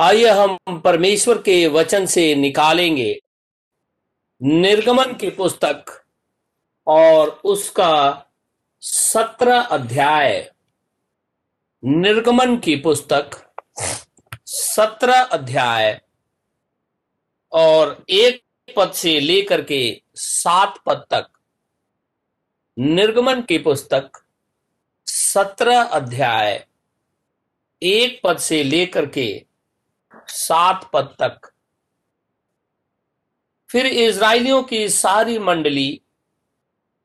आइए हम परमेश्वर के वचन से निकालेंगे। निर्गमन की पुस्तक और उसका सत्रह अध्याय। निर्गमन की पुस्तक, सत्रह अध्याय और एक पद से लेकर के सात पद तक। निर्गमन की पुस्तक, सत्रह अध्याय, एक पद से लेकर के सात पद तक। फिर इसराइलियों की सारी मंडली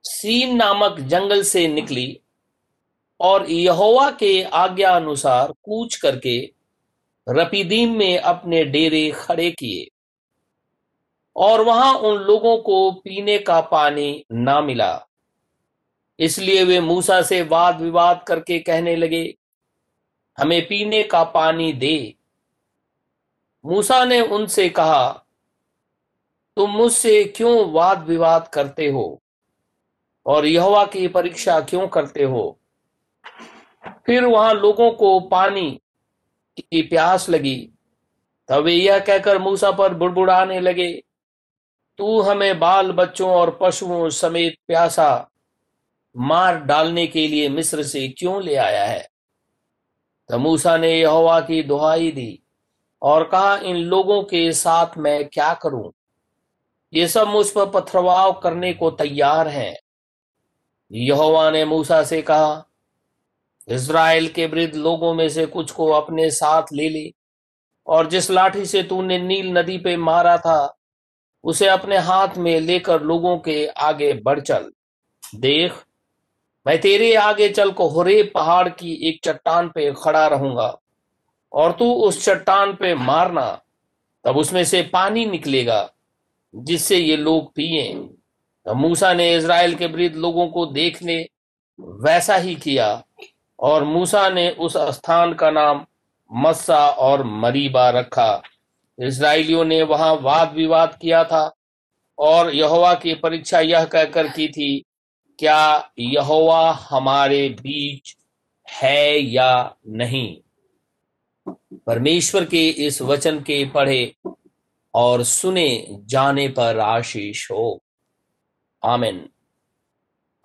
सीन नामक जंगल से निकली और यहोवा के आज्ञा अनुसार कूच करके रपीदीम में अपने डेरे खड़े किए और वहाँ उन लोगों को पीने का पानी ना मिला। इसलिए वे मूसा से वाद विवाद करके कहने लगे, हमें पीने का पानी दे। मूसा ने उनसे कहा, तुम मुझसे क्यों वाद विवाद करते हो? और यहोवा की परीक्षा क्यों करते हो? फिर वहाँ लोगों को पानी की प्यास लगी। तब वे यह कहकर मूसा पर बुड़बुड़ाने लगे, तू हमें बाल बच्चों और पशुओं समेत प्यासा मार डालने के लिए मिस्र से क्यों ले आया है? तब मूसा ने यहोवा की दुहाई दी। और कहा, इन लोगों के साथ मैं क्या करूँ? ये सब मुझ पर पथरवाव करने को तैयार हैं। यहोवा ने मूसा से कहा, इज़राइल के वृद्ध लोगों में से कुछ को अपने साथ ले ले, और जिस लाठी से तूने नील नदी पे मारा था, उसे अपने हाथ में लेकर लोगों के आगे बढ़ चल। देख, मैं तेरे आगे चल को होरे पहाड़ की एक चट्टान पे खड़ा रहूँगा। और तू उस चट्टान पे मारना, तब उसमें से पानी निकलेगा, जिससे ये लोग पिए तब मूसा ने इज़राइल के वृद्ध लोगों को देखने वैसा ही किया, और मूसा ने उस स्थान का नाम मस्सा और मरीबा रखा। इसराइलियों ने वहाँ वाद विवाद किया था, और यहोवा की परीक्षा यह कहकर की थी, क्या यहोवा हमारे बीच है या नहीं? परमेश्वर के इस वचन के पढ़े और सुने जाने पर आशीष हो। आमिन।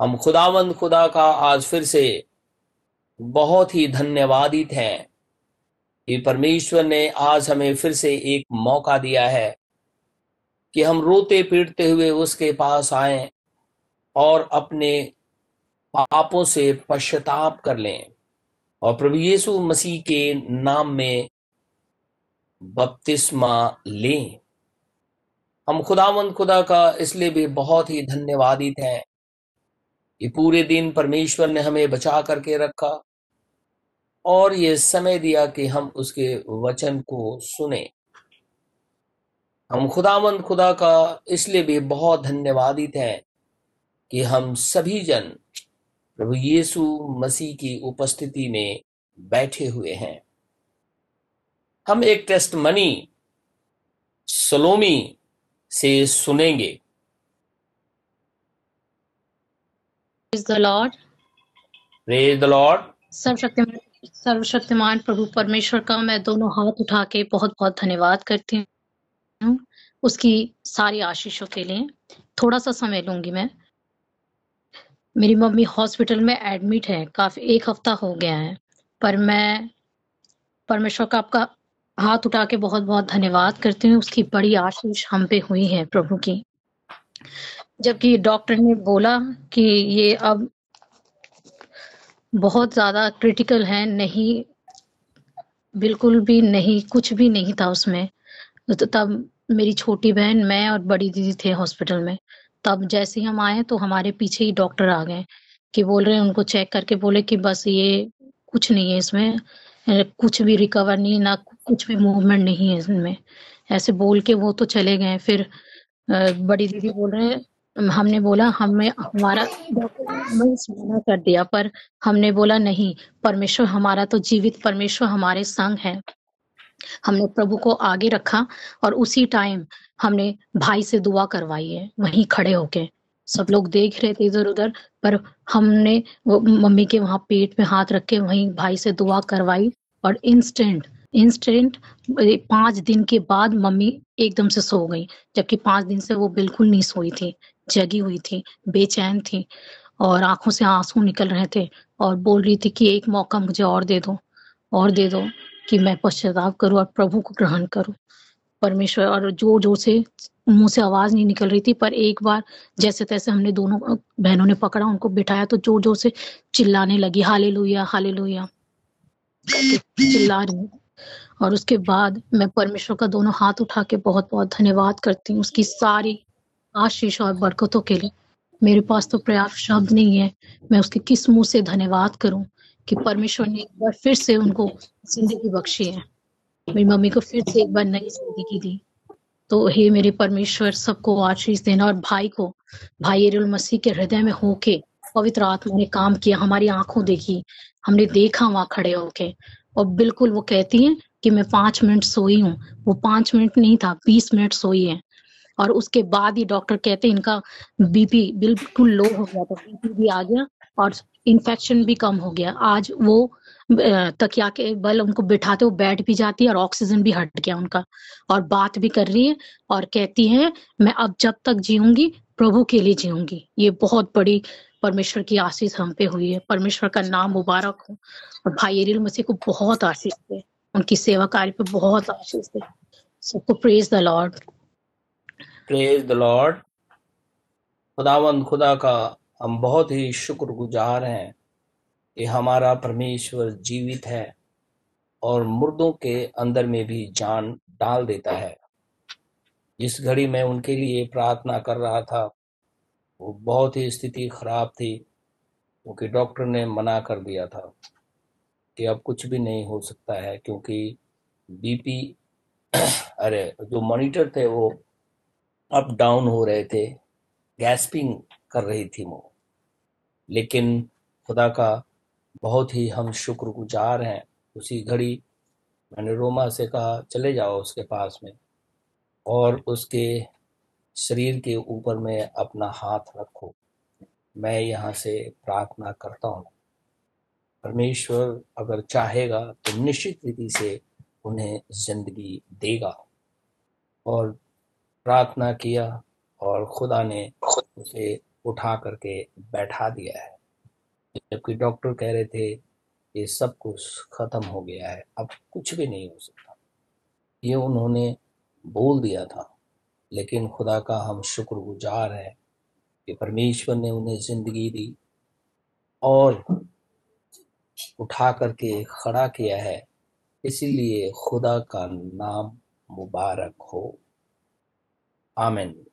हम खुदावंद खुदा का आज फिर से बहुत ही धन्यवादित हैं कि परमेश्वर ने आज हमें फिर से एक मौका दिया है कि हम रोते पीटते हुए उसके पास आए और अपने पापों से पश्चाताप कर लें। और प्रभु यीशु मसीह के नाम में बपतिस्मा लें। हम खुदावंद खुदा का इसलिए भी बहुत ही धन्यवादित हैं कि पूरे दिन परमेश्वर ने हमें बचा करके रखा और ये समय दिया कि हम उसके वचन को सुने। हम खुदावंद खुदा का इसलिए भी बहुत धन्यवादित हैं कि हम सभी जन प्रभु यीशु मसीह की उपस्थिति में बैठे हुए हैं। हम एक टेस्ट मनी सलोमी से सुनेंगे। Praise the praise the lord सर्वशक्तिमान सर्वशक्तिमान प्रभु परमेश्वर का मैं दोनों हाथ उठा के बहुत बहुत धन्यवाद करती हूँ। उसकी सारी आशीषों के लिए थोड़ा सा समय लूँगी मैं। मेरी मम्मी हॉस्पिटल में एडमिट है, काफ़ी एक हफ़्ता हो गया है। पर मैं परमेश्वर का आपका हाथ उठा के बहुत बहुत धन्यवाद करती हूँ। उसकी बड़ी आशीष हम पे हुई है प्रभु की। जबकि डॉक्टर ने बोला कि ये अब बहुत ज़्यादा क्रिटिकल है, नहीं, बिल्कुल भी नहीं, कुछ भी नहीं था उसमें। तो तब मेरी छोटी बहन, मैं और बड़ी दीदी थे हॉस्पिटल में। तब जैसे ही हम आए तो हमारे पीछे ही डॉक्टर आ गए कि बोल रहे हैं, उनको चेक करके बोले कि बस ये कुछ नहीं है इसमें कुछ भी रिकवर नहीं, ना कुछ भी मूवमेंट नहीं है इसमें। ऐसे बोल के वो तो चले गए। फिर बड़ी दीदी बोल रहे हैं, हमने बोला हमें हमारा मना कर दिया, पर हमने बोला, नहीं, परमेश्वर हमारा तो जीवित परमेश्वर हमारे संग है। हमने प्रभु को आगे रखा और उसी टाइम हमने भाई से दुआ करवाई है, वहीं खड़े होके। सब लोग देख रहे थे इधर उधर, पर हमने वो मम्मी के वहाँ पेट में हाथ रख के वहीं भाई से दुआ करवाई, और इंस्टेंट इंस्टेंट पाँच दिन के बाद मम्मी एकदम से सो गई, जबकि पाँच दिन से वो बिल्कुल नहीं सोई थी, जगी हुई थी, बेचैन थी, और आँखों से आँसू निकल रहे थे, और बोल रही थी कि एक मौका मुझे और दे दो, और दे दो कि मैं पश्चाताप करूँ और प्रभु को ग्रहण करूँ। परमेश्वर और ज़ोर ज़ोर से मुँह से आवाज़ नहीं निकल रही थी, पर एक बार जैसे तैसे हमने दोनों बहनों ने पकड़ा, उनको बिठाया तो ज़ोर ज़ोर से चिल्लाने लगी हाले लोहिया हाले लोहिया चिल्ला रही और उसके बाद मैं परमेश्वर का दोनों हाथ उठा के बहुत बहुत धन्यवाद करती हूँ उसकी सारी आशीष और बरकतों के लिए। मेरे पास तो पर्याप्त शब्द नहीं है, मैं उसके किस मुँह से धन्यवाद करूँ कि परमेश्वर ने एक बार फिर से उनको ज़िंदगी बख्शी है। मेरी मम्मी को फिर से एक बार नई ज़िंदगी दी तो हे मेरे परमेश्वर, सबको आशीष देना और भाई को, भाई एरुल मसीह के हृदय में होके, पवित्र आत्मा ने काम किया, हमारी आँखों देखी, हमने देखा वहाँ खड़े होके। और बिल्कुल वो कहती है कि मैं पाँच मिनट सोई हूँ। वो पाँच मिनट नहीं था, बीस मिनट सोई है। और उसके बाद ही डॉक्टर कहते इनका बीपी बिल्कुल लो हो गया था, बीपी भी आ गया और इन्फेक्शन भी कम हो गया। आज वो तकिया के बल उनको बिठाते, वो बैठ भी जाती है और ऑक्सीजन भी हट गया उनका और बात भी कर रही है और कहती है, मैं अब जब तक जीऊँगी, प्रभु के लिए जीऊँगी। ये बहुत बड़ी परमेश्वर की आशीष हम पे हुई है। परमेश्वर का नाम मुबारक हो। और भाई एरिल मसीह को बहुत आशीष दे उनकी सेवा कार्य पे बहुत आशीष दे सबको praise the lord praise the lord खुदावंद खुदा का हम बहुत ही शुक्रगुजार हैं कि हमारा परमेश्वर जीवित है और मुर्दों के अंदर में भी जान डाल देता है। जिस घड़ी मैं उनके लिए प्रार्थना कर रहा था, वो बहुत ही स्थिति खराब थी, क्योंकि डॉक्टर ने मना कर दिया था कि अब कुछ भी नहीं हो सकता है, क्योंकि बीपी, अरे, जो मॉनिटर थे वो अप डाउन हो रहे थे, गैस्पिंग कर रही थी वो। लेकिन खुदा का बहुत ही हम शुक्रगुजार हैं। उसी घड़ी मैंने रोमा से कहा, चले जाओ उसके पास में। और उसके शरीर के ऊपर में अपना हाथ रखो। मैं यहाँ से प्रार्थना करता हूँ। परमेश्वर अगर चाहेगा तो निश्चित रीति से उन्हें ज़िंदगी देगा। और प्रार्थना किया और खुदा ने उसे उठा करके बैठा दिया है। जबकि डॉक्टर कह रहे थे, ये सब कुछ खत्म हो गया है, अब कुछ भी नहीं हो सकता। ये उन्होंने बोल दिया था। लेकिन खुदा का हम शुक्रगुजार हैं कि परमेश्वर ने उन्हें ज़िंदगी दी और उठा करके खड़ा किया है। इसीलिए खुदा का नाम मुबारक हो। आमिन।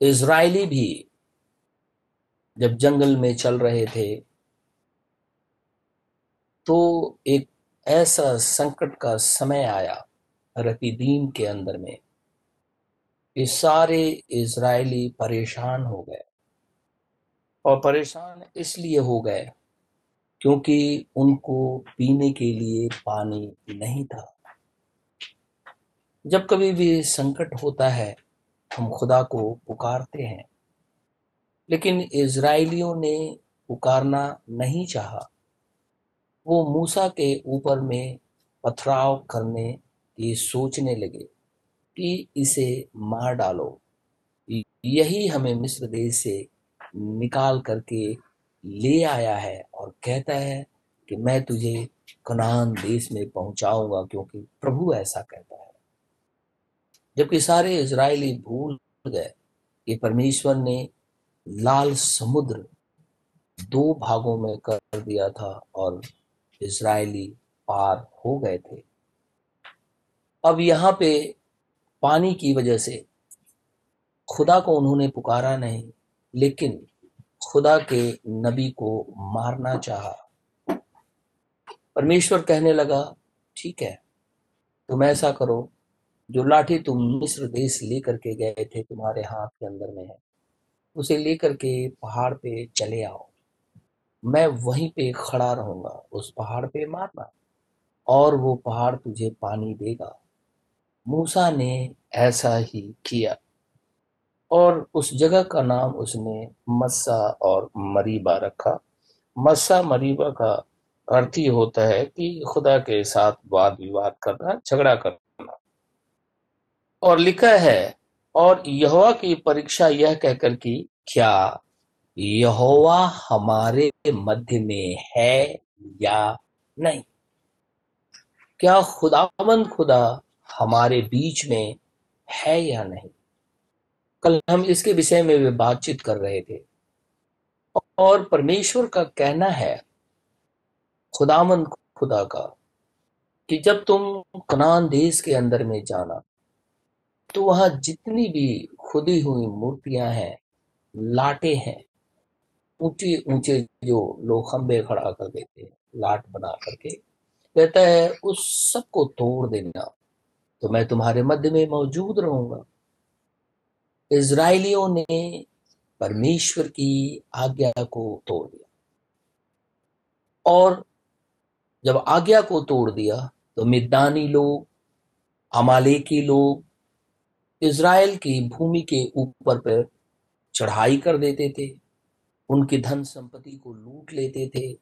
इज़राइली भी जब जंगल में चल रहे थे तो एक ऐसा संकट का समय आया रपीदीन के अंदर में ये सारे इसराइली परेशान हो गए। और परेशान इसलिए हो गए क्योंकि उनको पीने के लिए पानी नहीं था। जब कभी भी संकट होता है हम खुदा को पुकारते हैं। लेकिन इसराइलियों ने पुकारना नहीं चाहा। वो मूसा के ऊपर में पथराव करने की सोचने लगे कि इसे मार डालो। यही हमें मिस्र देश से निकाल करके ले आया है और कहता है कि मैं तुझे कनान देश में पहुंचाऊँगा, क्योंकि प्रभु ऐसा कहता है। जबकि सारे इज़राइली भूल गए कि परमेश्वर ने लाल समुद्र दो भागों में कर दिया था और इज़राइली पार हो गए थे। अब यहाँ पे पानी की वजह से खुदा को उन्होंने पुकारा नहीं, लेकिन खुदा के नबी को मारना चाहा। परमेश्वर कहने लगा, ठीक है, तुम ऐसा करो जो लाठी तुम मिस्र देश लेकर के गए थे, तुम्हारे हाथ के अंदर में है, उसे लेकर के पहाड़ पे चले आओ। मैं वहीं पे खड़ा रहूँगा, उस पहाड़ पे मारना, और वो पहाड़ तुझे पानी देगा। मूसा ने ऐसा ही किया, और उस जगह का नाम उसने मस्सा और मरीबा रखा। मस्सा, मरीबा का अर्थ ही होता है कि खुदा के साथ वाद विवाद करना, झगड़ा करना। और लिखा है, और यहोवा की परीक्षा यह कहकर कि, क्या यहोवा हमारे मध्य में है या नहीं? क्या खुदावंद खुदा हमारे बीच में है या नहीं? कल हम इसके विषय में भी बातचीत कर रहे थे। और परमेश्वर का कहना है, खुदामंद खुदा का, कि जब तुम कनान देश के अंदर में जाना तो वहाँ जितनी भी खुदी हुई मूर्तियाँ हैं, लाटे हैं ऊँचे ऊँचे जो लोग खंबे खड़ा कर देते हैं, लाट बना करके, कहता है, उस सबको तोड़ देना तो मैं तुम्हारे मध्य में मौजूद रहूँगा। इसराइलियों ने परमेश्वर की आज्ञा को तोड़ दिया। और जब आज्ञा को तोड़ दिया तो मिद्दानी लोग, अमालेकी लोग इज़राइल की भूमि के ऊपर पर चढ़ाई कर देते थे। उनकी धन संपत्ति को लूट लेते थे।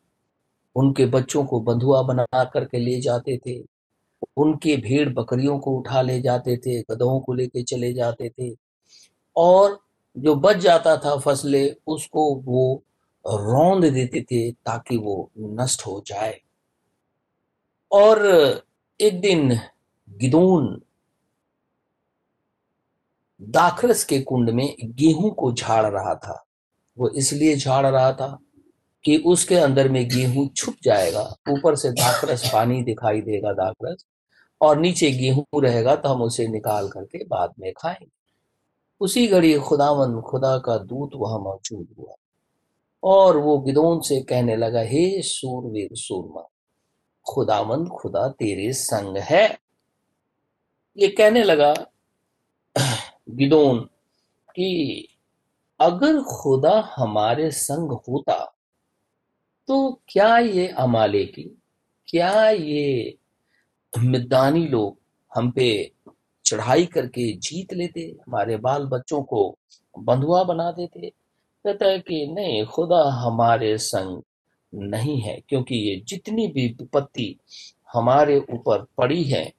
उनके बच्चों को बंधुआ बना करके ले जाते थे। उनके भेड़ बकरियों को उठा ले जाते थे, गधों को लेके चले जाते थे। और जो बच जाता था फ़सलें, उसको वो रौंद देते थे ताकि वो नष्ट हो जाए। और एक दिन गिदोन दाखरस के कुंड में गेहूँ को झाड़ रहा था। वो इसलिए झाड़ रहा था कि उसके अंदर में गेहूँ छुप जाएगा, ऊपर से दाखरस पानी दिखाई देगा दाखरस, और नीचे गेहूँ रहेगा तो हम उसे निकाल करके बाद में खाएँगे। उसी घड़ी खुदावन, खुदा का दूत वहाँ मौजूद हुआ और वो गिदोन से कहने लगा, हे सूरवीर सूरमा खुदावंद खुदा तेरे संग है। ये कहने लगा गिदोन, कि अगर खुदा हमारे संग होता तो क्या ये अमाले की क्या ये मिदानी लोग हम पे चढ़ाई करके जीत लेते, हमारे बाल बच्चों को बंधुआ बना देते? कहता है कि नहीं, खुदा हमारे संग नहीं है, क्योंकि ये जितनी भी विपत्ति हमारे ऊपर पड़ी है,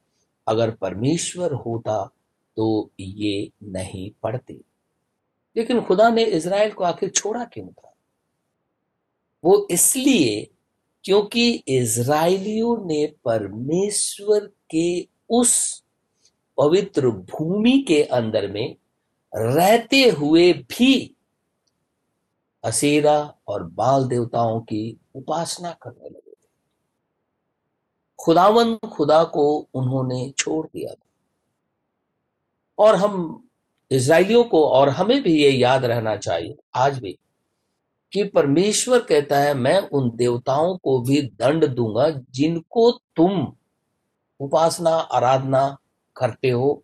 अगर परमेश्वर होता तो ये नहीं पढ़ते। लेकिन खुदा ने इज़राइल को आखिर छोड़ा क्यों था? वो इसलिए क्योंकि इज़राइलियों ने परमेश्वर के उस पवित्र भूमि के अंदर में रहते हुए भी असेरा और बाल देवताओं की उपासना करने लगे थे। खुदावन खुदा को उन्होंने छोड़ दिया था। और हम इसराइलियों को और हमें भी ये याद रहना चाहिए, आज भी, कि परमेश्वर कहता है, मैं उन देवताओं को भी दंड दूँगा, जिनको तुम उपासना, आराधना करते हो,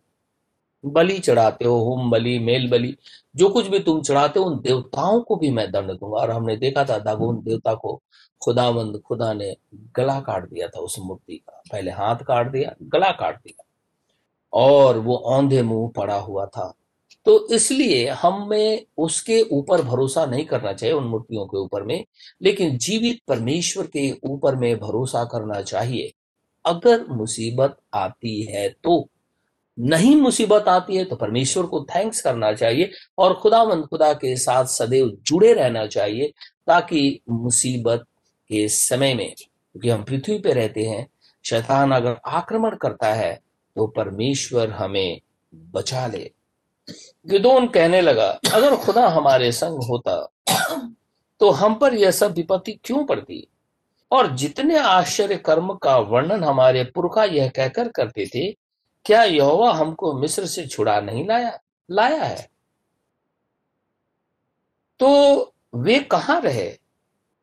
बलि चढ़ाते हो, होम बलि, मेल बलि, जो कुछ भी तुम चढ़ाते हो, उन देवताओं को भी मैं दंड दूँगा। और हमने देखा था, दागोन देवता को खुदावंद, खुदा ने गला काट दिया था उस मूर्ति का, पहले हाथ काट दिया, गला काट दिया। और वो औंधे मुँह पड़ा हुआ था। तो इसलिए हमें उसके ऊपर भरोसा नहीं करना चाहिए उन मूर्तियों के ऊपर में, लेकिन जीवित परमेश्वर के ऊपर में भरोसा करना चाहिए। अगर मुसीबत आती है तो नहीं मुसीबत आती है तो परमेश्वर को थैंक्स करना चाहिए और खुदावंद खुदा के साथ सदैव जुड़े रहना चाहिए ताकि मुसीबत के समय में, क्योंकि हम पृथ्वी पे रहते हैं, शैतान अगर आक्रमण करता है तो परमेश्वर हमें बचा ले। गिदोन कहने लगा, अगर खुदा हमारे संग होता तो हम पर यह सब विपत्ति क्यों पड़ती? और जितने आश्चर्य कर्म का वर्णन हमारे पुरखा यह कहकर करते थे, क्या यहोवा हमको मिस्र से छुड़ा नहीं लाया लाया है? तो वे कहाँ रहे?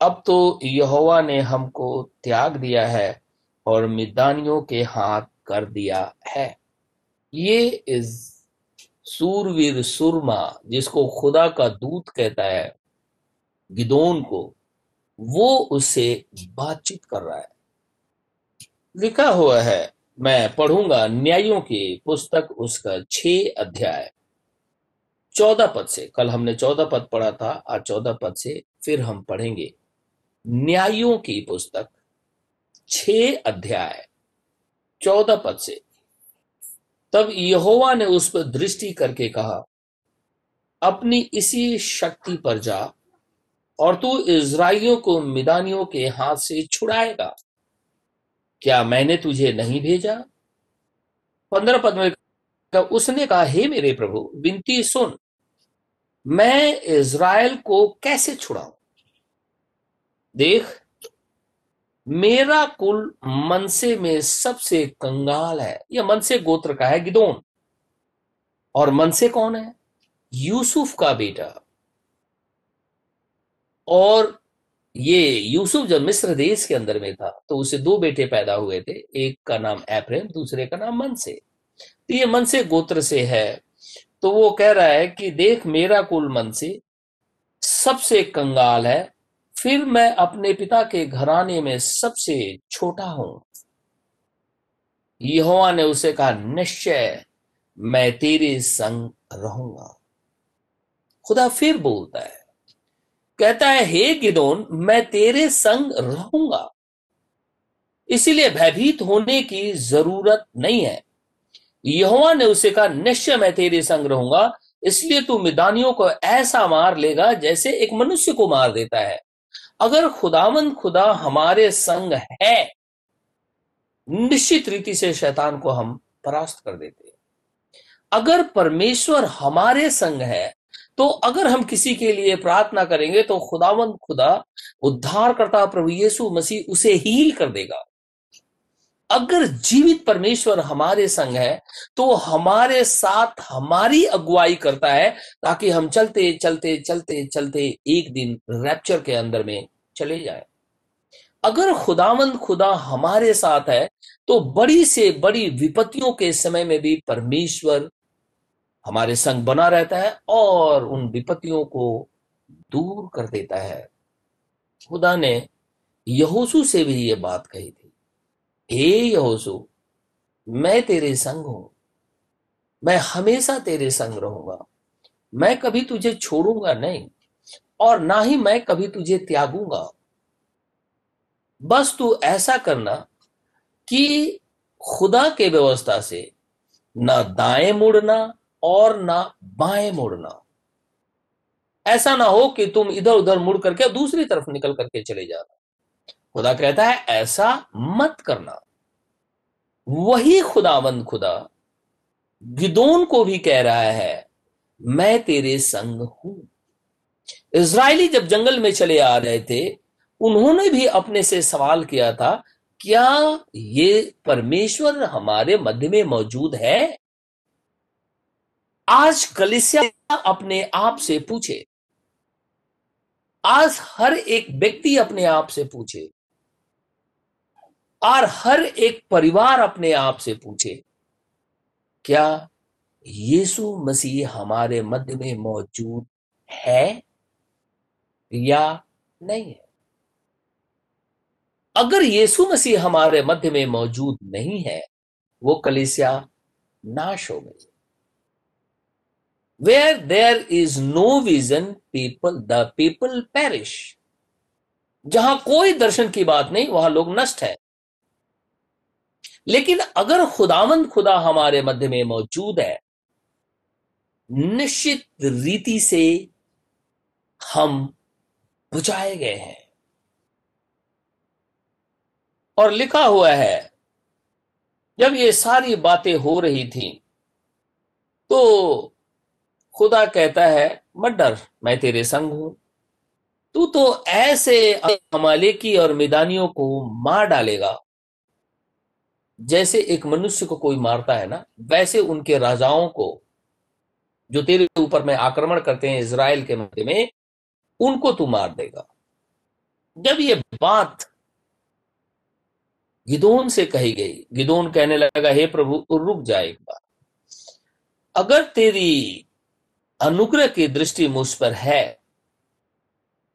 अब तो यहोवा ने हमको त्याग दिया है और मिदानियों के हाथ कर दिया है। ये इस सूरवीर सुरमा, जिसको खुदा का दूत कहता है, गिदोन को, वो उससे बातचीत कर रहा है। लिखा हुआ है, मैं पढ़ूँगा न्यायों की पुस्तक उसका छ अध्याय। चौदह पद से, कल हमने चौदह पद पढ़ा था, आज चौदह पद से फिर हम पढ़ेंगे। न्यायों की पुस्तक छ अध्याय। चौदह पद से। तब यहोवा ने उस पर दृष्टि करके कहा, अपनी इसी शक्ति पर जा, और तू इज़राइलियों को मिदानियों के हाथ से छुड़ाएगा। क्या मैंने तुझे नहीं भेजा? पंद्रह पद में उसने कहा, हे मेरे प्रभु, विनती सुन, मैं इज़राइल को कैसे छुड़ाऊं? देख मेरा कुल मनसे में सबसे कंगाल है। यह मनसे गोत्र का है, गिदोन। और मनसे कौन है? यूसुफ का बेटा। और ये यूसुफ जब मिस्र देश के अंदर में था तो उसे दो बेटे पैदा हुए थे, एक का नाम एप्रेम, दूसरे का नाम मनसे तो ये मनसे गोत्र से है तो वो कह रहा है कि देख मेरा कुल मनसे सबसे कंगाल है फिर मैं अपने पिता के घराने में सबसे छोटा हूँ। यहोवा ने उसे कहा, निश्चय, मैं तेरे संग रहूँगा। खुदा फिर बोलता है, कहता है, हे गिदोन, मैं तेरे संग रहूँगा। इसीलिए भयभीत होने की ज़रूरत नहीं है। यहोवा ने उसे कहा, निश्चय, मैं तेरे संग रहूँगा। इसलिए तू मिदानियों को ऐसा मार लेगा जैसे एक मनुष्य को मार देता है। अगर खुदावन खुदा हमारे संग है, निश्चित रीति से शैतान को हम परास्त कर देते हैं। अगर परमेश्वर हमारे संग है तो अगर हम किसी के लिए प्रार्थना करेंगे तो खुदावन खुदा उद्धार करता प्रभु यीशु मसीह उसे हील कर देगा। अगर जीवित परमेश्वर हमारे संग है तो हमारे साथ हमारी अगुवाई करता है, ताकि हम चलते चलते चलते चलते एक दिन रैप्चर के अंदर में चले जाए। अगर खुदावंद खुदा हमारे साथ है तो बड़ी से बड़ी विपत्तियों के समय में भी परमेश्वर हमारे संग बना रहता है और उन विपत्तियों को दूर कर देता है। खुदा ने यहोसू से भी ये बात कही थी। हे यहोसू मैं तेरे संग हूँ। मैं हमेशा तेरे संग रहूँगा। मैं कभी तुझे छोड़ूँगा नहीं, और ना ही मैं कभी तुझे त्यागूँगा। बस तू ऐसा करना कि खुदा के व्यवस्था से ना दाएँ मुड़ना और ना बाएँ मुड़ना। ऐसा ना हो कि तुम इधर उधर मुड़ करके दूसरी तरफ़ निकल करके चले जाना खुदा कहता है, ऐसा मत करना। वही खुदावंद खुदा गिदोन को भी कह रहा है, मैं तेरे संग हूँ। इसराइली जब जंगल में चले आ रहे थे, उन्होंने भी अपने से सवाल किया था, क्या ये परमेश्वर हमारे मध्य में मौजूद है? आज कलिसिया अपने आप से पूछे। आज हर एक व्यक्ति अपने आप से पूछे। और हर एक परिवार अपने आप से पूछे, क्या यीशु मसीह हमारे मध्य में मौजूद है या नहीं है? अगर यीशु मसीह हमारे मध्य में मौजूद नहीं है, वो कलिसिया नाश हो गई। Where there is no vision people the people perish जहाँ कोई दर्शन की बात नहीं, वहाँ लोग नष्ट है। लेकिन अगर खुदामंद खुदा हमारे मध्य में मौजूद है, निश्चित रीति से हम बुझाए गए हैं। और लिखा हुआ है, जब ये सारी बातें हो रही थी तो खुदा कहता है, मत डर, मैं तेरे संग हूँ। तू तो ऐसे अमालेकी और मैदानियों को मार डालेगा। जैसे एक मनुष्य को कोई मारता है ना, वैसे उनके राजाओं को, जो तेरे ऊपर में आक्रमण करते हैं इसराइल के मध्य में, उनको तू मार देगा। जब ये बात गिदोन से कही गई, गिदोन कहने लगा, हे प्रभु, रुक जाए एक बार। अगर तेरी अनुग्रह की दृष्टि मुझ पर है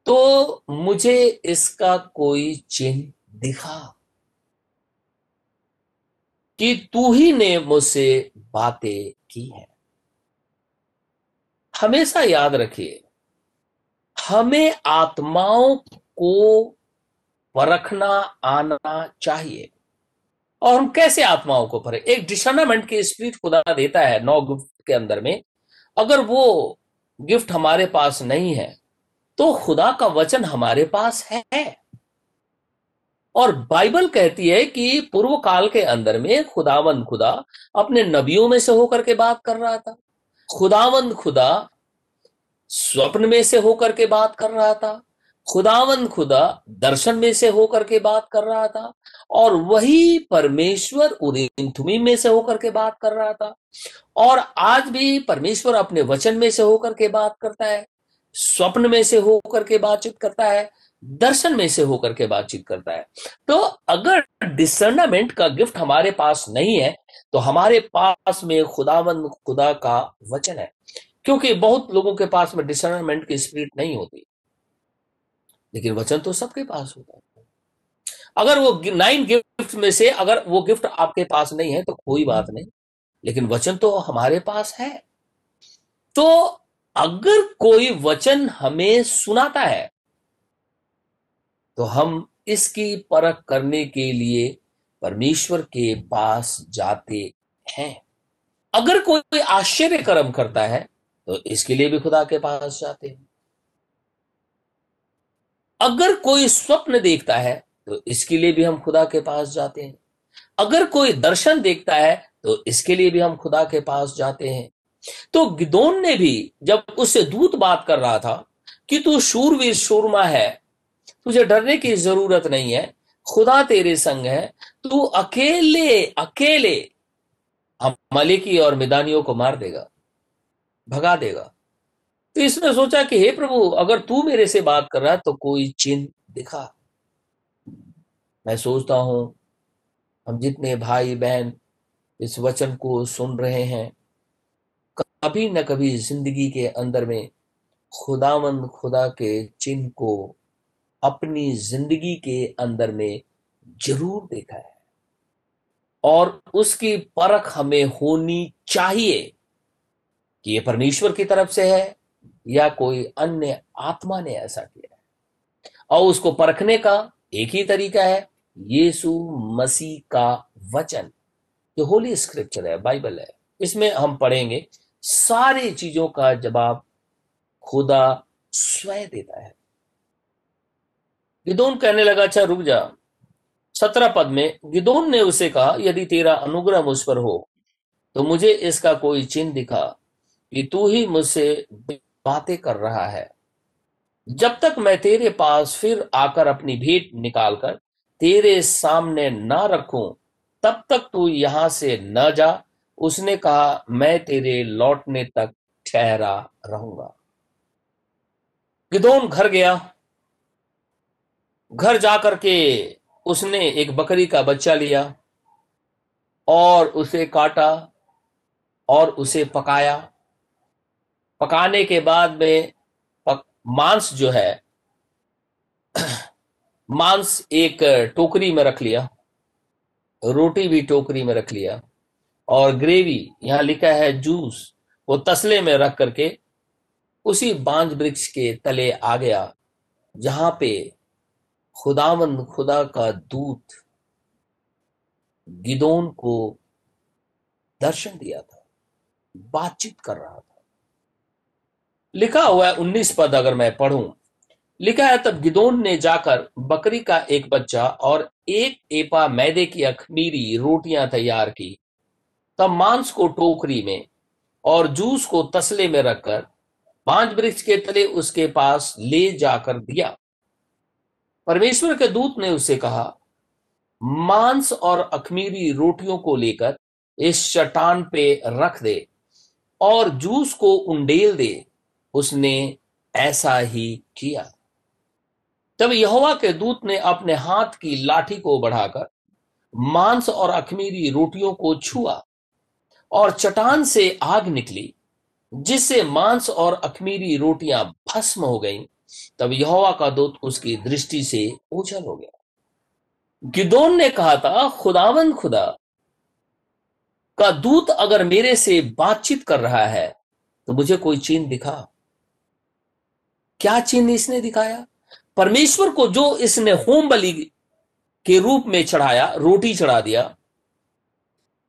तो मुझे इसका कोई चिन्ह दिखा। कि तू ही ने मुझसे बातें की हैं। हमेशा याद रखिए, हमें आत्माओं को परखना, आना चाहिए। और हम कैसे आत्माओं को परे एक डिसर्नामेंट की स्पिरिट खुदा देता है, नौ गिफ्ट के अंदर में, अगर वो गिफ्ट हमारे पास नहीं है तो खुदा का वचन हमारे पास है। और बाइबल कहती है कि पूर्व काल के अंदर में खुदावंद खुदा अपने नबियों में से होकर के बात कर रहा था। खुदावंद खुदा स्वप्न में से होकर के बात कर रहा था। खुदावंद खुदा दर्शन में से होकर के बात कर रहा था और वही परमेश्वर उरिंथुमी में से होकर के बात कर रहा था। और आज भी परमेश्वर अपने वचन में से होकर के बात करता है, स्वप्न में से होकर के बातचीत करता है। दर्शन में से होकर के बातचीत करता है। तो अगर डिसर्नामेंट का गिफ्ट हमारे पास नहीं है तो हमारे पास में खुदावंद, खुदा का वचन है। क्योंकि बहुत लोगों के पास में डिसर्नमेंट की स्पिरिट नहीं होती। लेकिन वचन तो सबके पास होता है। अगर वो नाइन गिफ्ट में से अगर वो गिफ्ट आपके पास नहीं है तो कोई बात नहीं। लेकिन वचन तो हमारे पास है। तो अगर कोई वचन हमें सुनाता है तो हम इसकी परख करने के लिए परमेश्वर के पास जाते हैं। अगर कोई आश्चर्य कर्म करता है तो इसके लिए भी खुदा के पास जाते हैं। अगर कोई स्वप्न देखता है तो इसके लिए भी हम खुदा के पास जाते हैं। अगर कोई दर्शन देखता है तो इसके लिए भी हम खुदा के पास जाते हैं। तो गिदोन ने भी जब उससे दूत बात कर रहा था कि तू शूरवीर शूरमा है तुझे डरने की ज़रूरत नहीं है। खुदा तेरे संग है। तू अकेले अकेले हम मलिकी और मिदानियों को मार देगा, भगा देगा। तो इसने सोचा कि हे प्रभु, अगर तू मेरे से बात कर रहा है तो कोई चिन्ह दिखा। मैं सोचता हूँ, हम जितने भाई बहन इस वचन को सुन रहे हैं, कभी न कभी ज़िंदगी के अंदर में खुदावंद खुदा के चिन्ह को अपनी ज़िंदगी के अंदर में ज़रूर देखा है। और उसकी परख हमें होनी चाहिए कि यह परमेश्वर की तरफ़ से है या कोई अन्य आत्मा ने ऐसा किया है। और उसको परखने का एक ही तरीका है, यीशु मसीह का वचन। जो होली स्क्रिप्चर है, बाइबल है, इसमें हम पढ़ेंगे, सारी चीज़ों का जवाब खुदा स्वयं देता है। गिदोन कहने लगा अच्छा रुक जा। सत्रह पद में, गिदोन ने उसे कहा, यदि तेरा अनुग्रह मुझ पर हो तो मुझे इसका कोई चिन्ह दिखा कि तू ही मुझसे बातें कर रहा है। जब तक मैं तेरे पास फिर आकर अपनी भेंट निकालकर तेरे सामने ना रखूँ, तब तक तू यहाँ से न जा। उसने कहा, मैं तेरे लौटने तक ठहरा रहूँगा। गिदोन घर गया। घर जाकर के उसने एक बकरी का बच्चा लिया और उसे काटा और उसे पकाया। पकाने के बाद में पक, मांस जो है मांस एक टोकरी में रख लिया रोटी भी टोकरी में रख लिया और ग्रेवी यहाँ लिखा है जूस वो तसले में रख करके उसी बांझ वृक्ष के तले आ गया जहाँ पे खुदावंद खुदा का दूत गिदोन को दर्शन दिया था, बातचीत कर रहा था। लिखा हुआ है उन्नीस पद अगर मैं पढ़ूं, लिखा है, तब गिदोन ने जाकर बकरी का एक बच्चा और एक एपा मैदे की अखमीरी रोटियाँ तैयार की, तब मांस को टोकरी में और जूस को तसले में रखकर पाँच वृक्ष के तले उसके पास ले जाकर दिया। परमेश्वर के दूत ने उसे कहा, मांस और अखमीरी रोटियों को लेकर इस चट्टान पे रख दे और जूस को उंडेल दे। उसने ऐसा ही किया। तब यहोवा के दूत ने अपने हाथ की लाठी को बढ़ाकर मांस और अखमीरी रोटियों को छुआ और चट्टान से आग निकली, जिससे मांस और अखमीरी रोटियाँ भस्म हो गईं। तब यहोवा का दूत उसकी दृष्टि से ओझल हो गया। गिदोन ने कहा था, खुदावन खुदा, का दूत अगर मेरे से बातचीत कर रहा है तो मुझे कोई चिन्ह दिखा। क्या चिन्ह इसने दिखाया? परमेश्वर को जो इसने होम बलि के रूप में चढ़ाया, रोटी चढ़ा दिया,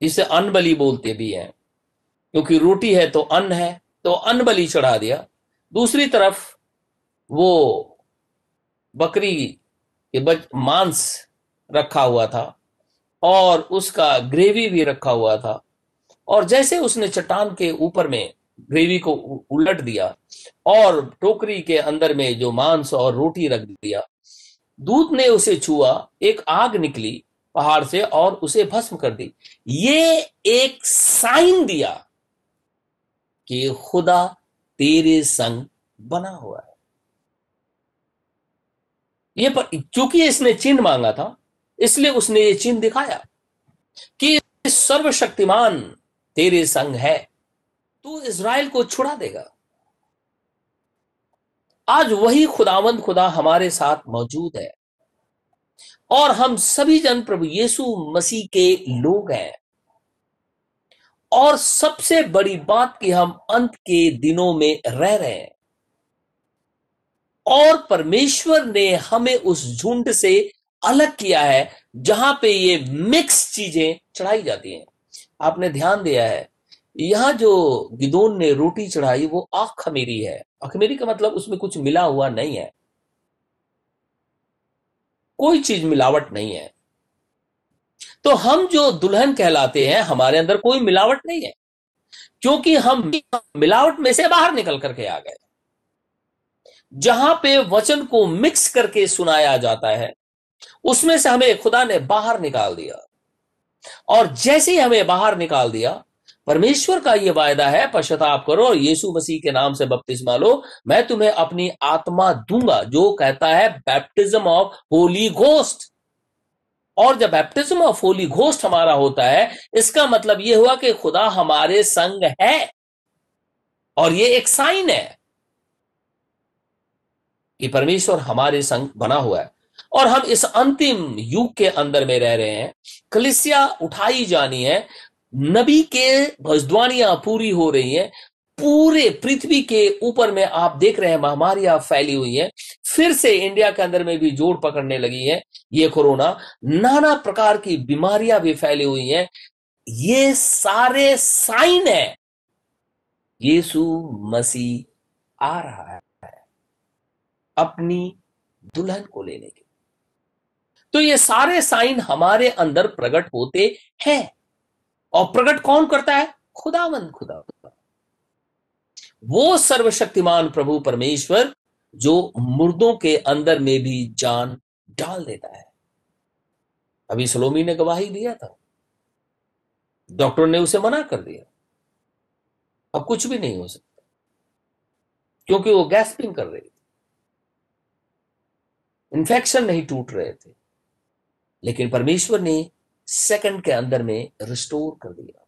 इसे अन्न बलि बोलते भी हैं। क्योंकि रोटी है तो अन्न है तो अन्न बलि चढ़ा दिया। दूसरी तरफ़ वो बकरी के बच, मांस रखा हुआ था और उसका ग्रेवी भी रखा हुआ था। और जैसे उसने चट्टान के ऊपर में ग्रेवी को उलट दिया और टोकरी के अंदर में जो मांस और रोटी रख दिया दूध ने उसे छुआ, एक आग निकली पहाड़ से और उसे भस्म कर दी। ये एक साइन दिया कि खुदा तेरे संग बना हुआ है। ये पर, क्योंकि इसने चिन्ह मांगा था, इसलिए उसने ये चिन्ह दिखाया कि सर्वशक्तिमान तेरे संग है, तू इसराइल को छुड़ा देगा। आज वही खुदावंद खुदा हमारे साथ मौजूद है और हम सभी जन प्रभु यीशु मसीह के लोग हैं और सबसे बड़ी बात कि हम अंत के दिनों में रह रहे हैं। और परमेश्वर ने हमें उस झुंड से अलग किया है, जहाँ पे ये मिक्स चीज़ें चढ़ाई जाती हैं। आपने ध्यान दिया है, यहाँ जो गिदोन ने रोटी चढ़ाई, वो आख खमीरी है। अखमेरी का मतलब उसमें कुछ मिला हुआ नहीं है। कोई चीज़ मिलावट नहीं है। तो हम जो दुल्हन कहलाते हैं, हमारे अंदर कोई मिलावट नहीं है, क्योंकि हम मिलावट में से बाहर निकल करके आ गए। जहाँ पे वचन को मिक्स करके सुनाया जाता है, उसमें से हमें खुदा ने बाहर निकाल दिया। और जैसे ही हमें बाहर निकाल दिया, परमेश्वर का यह वायदा है, पश्चाताप करो और यीशु मसीह के नाम से बपतिस्मा लो, मैं तुम्हें अपनी आत्मा दूँगा, जो कहता है बैप्टिज्म ऑफ़ होली घोस्ट और जब बैप्टिज्म ऑफ़ होली घोस्ट हमारा होता है, इसका मतलब यह हुआ कि खुदा हमारे संग है। और यह एक साइन है। कि परमेश्वर हमारे संग बना हुआ है। और हम इस अंतिम युग के अंदर में रह रहे हैं। कलिसिया उठाई जानी है। नबी के भजद्वानियाँ पूरी हो रही हैं। पूरे पृथ्वी के ऊपर में आप देख रहे हैं महामारियाँ फैली हुई हैं। फिर से इंडिया के अंदर में भी जोड़ पकड़ने लगी है ये कोरोना। नाना प्रकार की बीमारियाँ भी फैली हुई हैं। ये सारे साइन है। यीशु मसीह आ रहा है। अपनी दुल्हन को लेने के। तो ये सारे साइन हमारे अंदर प्रकट होते हैं। और प्रकट कौन करता है? खुदावंद खुदा वो सर्वशक्तिमान प्रभु परमेश्वर जो मुर्दों के अंदर में भी जान डाल देता है। अभी सलोमी ने गवाही दिया था। डॉक्टर ने उसे मना कर दिया। अब कुछ भी नहीं हो सकता, क्योंकि वो गैसपिंग कर रही इन्फेक्शन नहीं टूट रहे थे। लेकिन परमेश्वर ने सेकंड के अंदर में रिस्टोर कर दिया।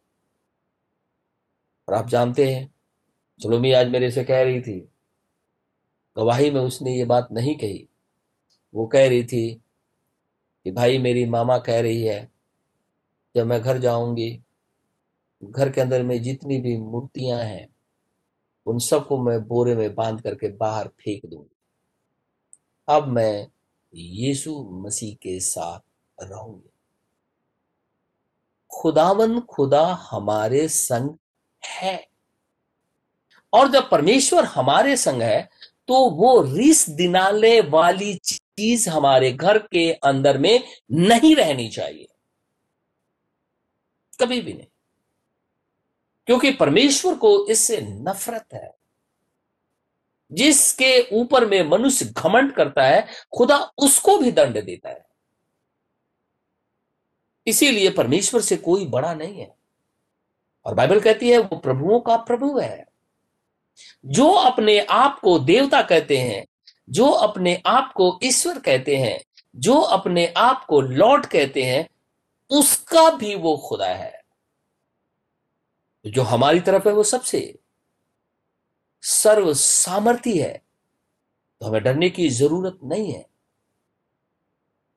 और आप जानते हैं, सलोमी आज मेरे से कह रही थी, गवाही में उसने ये बात नहीं कही। वो कह रही थी कि भाई मेरी मामा कह रही है, जब मैं घर जाऊँगी, घर के अंदर में जितनी भी मूर्तियाँ हैं, उन सबको मैं बोरे में बाँध करके बाहर फेंक दूँगी। अब मैं यीशु मसीह के साथ रहूँगी। खुदावन खुदा हमारे संग है। और जब परमेश्वर हमारे संग है तो वो रिस दिनाले वाली चीज़ हमारे घर के अंदर में नहीं रहनी चाहिए। कभी भी नहीं। क्योंकि परमेश्वर को इससे नफरत है। जिसके ऊपर में मनुष्य घमंड करता है, खुदा उसको भी दंड देता है। इसीलिए परमेश्वर से कोई बड़ा नहीं है। और बाइबल कहती है, वो प्रभुओं का प्रभु है। जो अपने आप को देवता कहते हैं, जो अपने आप को ईश्वर कहते हैं, जो अपने आप को लॉर्ड कहते हैं, उसका भी वो खुदा है। जो हमारी तरफ़ है, वो सबसे। सर्व सामर्थ्य है तो हमें डरने की ज़रूरत नहीं है।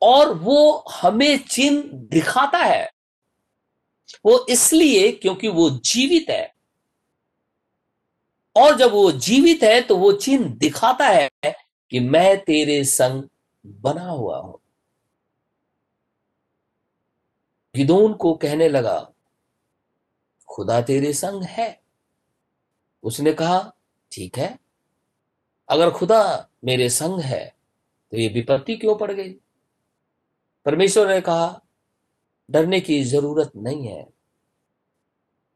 और वो हमें चिन्ह दिखाता है। वो इसलिए क्योंकि वो जीवित है। और जब वो जीवित है तो वो चिन्ह दिखाता है कि मैं तेरे संग बना हुआ हूँ। गिदोन को कहने लगा, खुदा तेरे संग है। उसने कहा ठीक है? अगर खुदा मेरे संग है तो ये विपत्ति क्यों पड़ गई? परमेश्वर ने कहा, डरने की ज़रूरत नहीं है,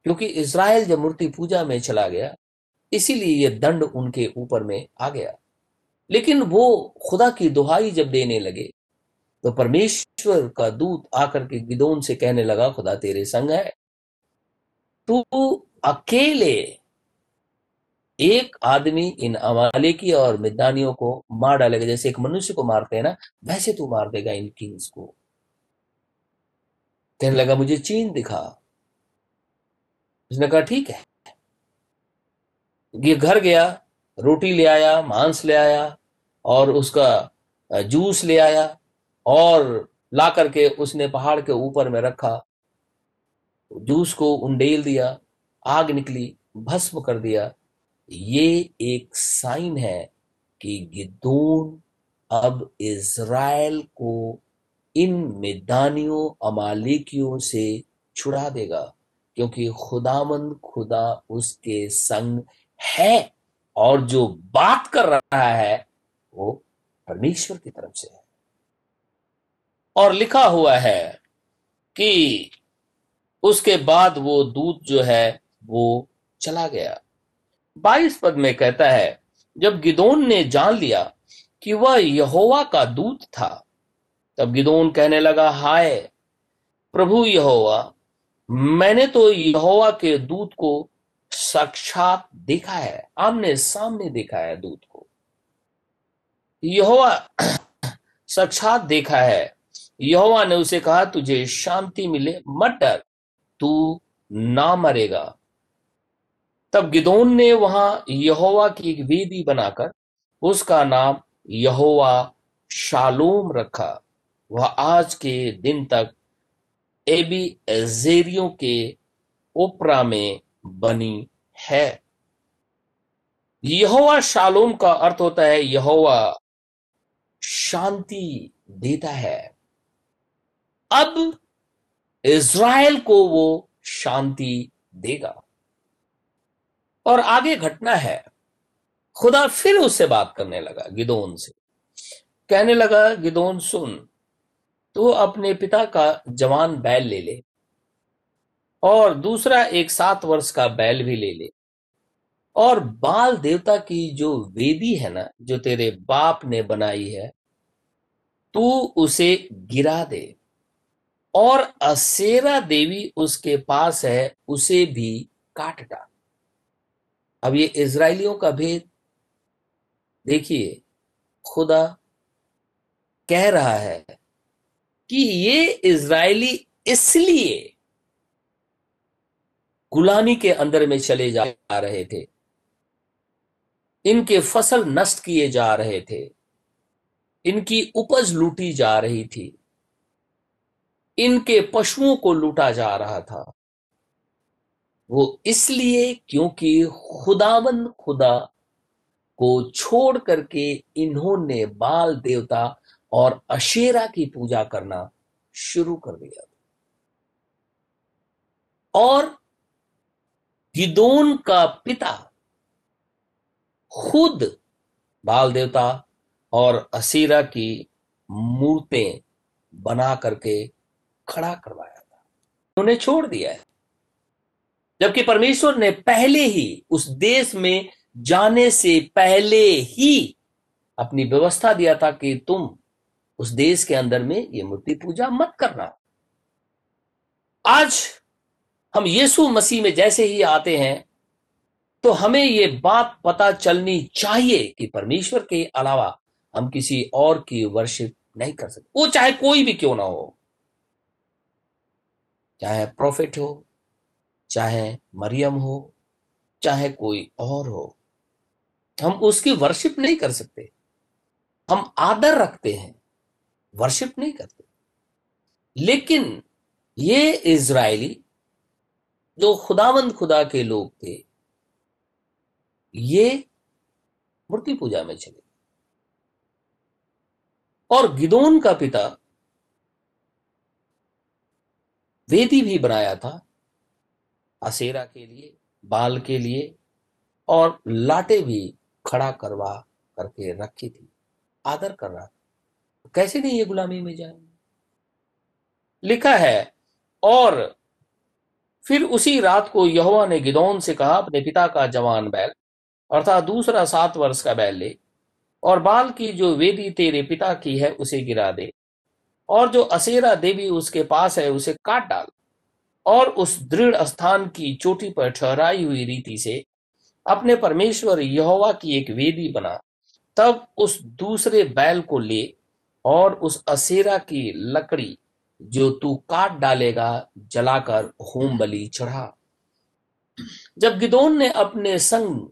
क्योंकि इज़राइल जब मूर्ति पूजा में चला गया, इसीलिए यह दंड उनके ऊपर में आ गया। लेकिन वो खुदा की दुहाई जब देने लगे तो परमेश्वर का दूत आकर के गिदोन से कहने लगा, खुदा तेरे संग है। तू अकेले एक आदमी इन अमालेकी और मिदानियों को मार डालेगा। जैसे एक मनुष्य को मारते हैं ना, वैसे तू मार देगा इन किंग्स को। कहने लगा, मुझे चीन दिखा। उसने कहा, ठीक है। ये घर गया, रोटी ले आया, मांस ले आया, और उसका जूस ले आया, और ला करके उसने पहाड़ के ऊपर में रखा। जूस को उंडेल दिया, आग निकली, भस्म कर दिया। ये एक साइन है कि गिदोन अब इज़राइल को इन मैदानियों, अमालिकियों से छुड़ा देगा, क्योंकि खुदामंद खुदा उसके संग है और जो बात कर रहा है वो परमेश्वर की तरफ़ से है। और लिखा हुआ है कि उसके बाद वो दूत जो है वो चला गया। बाईस पद में कहता है, जब गिदोन ने जान लिया कि वह यहोवा का दूत था, तब गिदोन कहने लगा, हाय प्रभु यहोवा, मैंने तो यहोवा के दूत को साक्षात देखा है, आमने सामने देखा है दूत को। यहोवा साक्षात देखा है। यहोवा ने उसे कहा, तुझे शांति मिले, मत डर, तू ना मरेगा। तब गिदोन ने वहाँ यहोवा की एक वेदी बनाकर उसका नाम यहोवा शालोम रखा। वह आज के दिन तक एबी एजेरियों के ओपरा में बनी है। यहोवा शालोम का अर्थ होता है, यहोवा शांति देता है। अब इज़राइल को वो शांति देगा। और आगे घटना है। खुदा फिर उससे बात करने लगा, गिदोन से। कहने लगा, गिदोन सुन तो अपने पिता का जवान बैल ले ले और दूसरा एक सात वर्ष का बैल भी ले ले। और बाल देवता की जो वेदी है ना, जो तेरे बाप ने बनाई है, तू उसे गिरा दे। और असेरा देवी उसके पास है, उसे भी काट डाल। अब ये इसराइलियों का भेद, देखिए, खुदा कह रहा है कि ये इसराइली इसलिए गुलामी के अंदर में चले जा रहे थे, इनके फ़सल नष्ट किए जा रहे थे, इनकी उपज लूटी जा रही थी, इनके पशुओं को लूटा जा रहा था। वो इसलिए क्योंकि खुदावन खुदा को छोड़ करके इन्होंने बाल देवता और अशेरा की पूजा करना शुरू कर दिया और गिदोन का पिता खुद बाल देवता और असीरा की मूर्तें बना करके खड़ा करवाया था। उन्होंने छोड़ दिया है। जबकि परमेश्वर ने पहले ही उस देश में जाने से पहले ही अपनी व्यवस्था दिया था कि तुम उस देश के अंदर में ये मूर्ति पूजा मत करना। आज हम यीशु मसीह में जैसे ही आते हैं तो हमें ये बात पता चलनी चाहिए कि परमेश्वर के अलावा हम किसी और की वर्शिप नहीं कर सकते। वो चाहे कोई भी क्यों ना हो, चाहे प्रॉफिट हो चाहे मरियम हो, चाहे कोई और हो, हम उसकी वर्शिप नहीं कर सकते। हम आदर रखते हैं वर्शिप नहीं करते। लेकिन ये इज़राइली, जो खुदावंद खुदा के लोग थे, ये मूर्ति पूजा में चले। और गिदोन का पिता, वेदी भी बनाया था असेरा के लिए, बाल के लिए और लाटे भी खड़ा करवा करके रखी थी। आदर कर रहा था। कैसे नहीं ये गुलामी में जाएँगे? लिखा है, और फिर उसी रात को यहोवा ने गिदौन से कहा, अपने पिता का जवान बैल, अर्थात दूसरा सात वर्ष का बैल ले, और बाल की जो वेदी तेरे पिता की है उसे गिरा दे, और जो असेरा देवी उसके पास है उसे काट डाल। और उस दृढ़ स्थान की चोटी पर ठहराई हुई रीति से अपने परमेश्वर यहोवा की एक वेदी बना। तब उस दूसरे बैल को ले और उस असेरा की लकड़ी जो तू काट डालेगा, जलाकर होम बलि चढ़ा। जब गिदोन ने अपने संग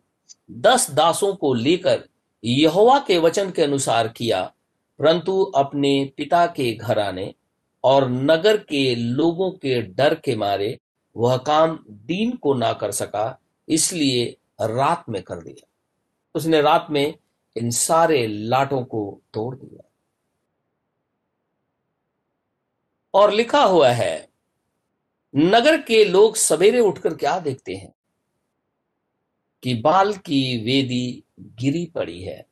दस दासों को लेकर यहोवा के वचन के अनुसार किया, परंतु अपने पिता के घर आने और नगर के लोगों के डर के मारे वह काम दीन को ना कर सका, इसलिए रात में कर दिया। उसने रात में इन सारे लाटों को तोड़ दिया। और लिखा हुआ है, नगर के लोग सवेरे उठकर क्या देखते हैं? कि बाल की वेदी गिरी पड़ी है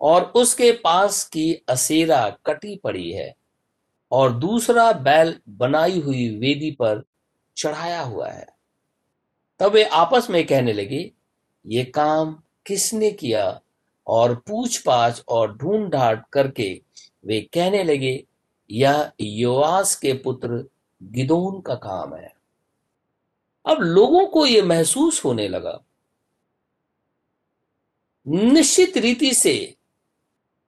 और उसके पास की असेरा कटी पड़ी है। और दूसरा बैल बनाई हुई वेदी पर चढ़ाया हुआ है। तब वे आपस में कहने लगे, ये काम किसने किया? और पूछ पाछ और ढूंढ ढाट करके वे कहने लगे, यह योआस के पुत्र गिदोन का काम है। अब लोगों को यह महसूस होने लगा। निश्चित रीति से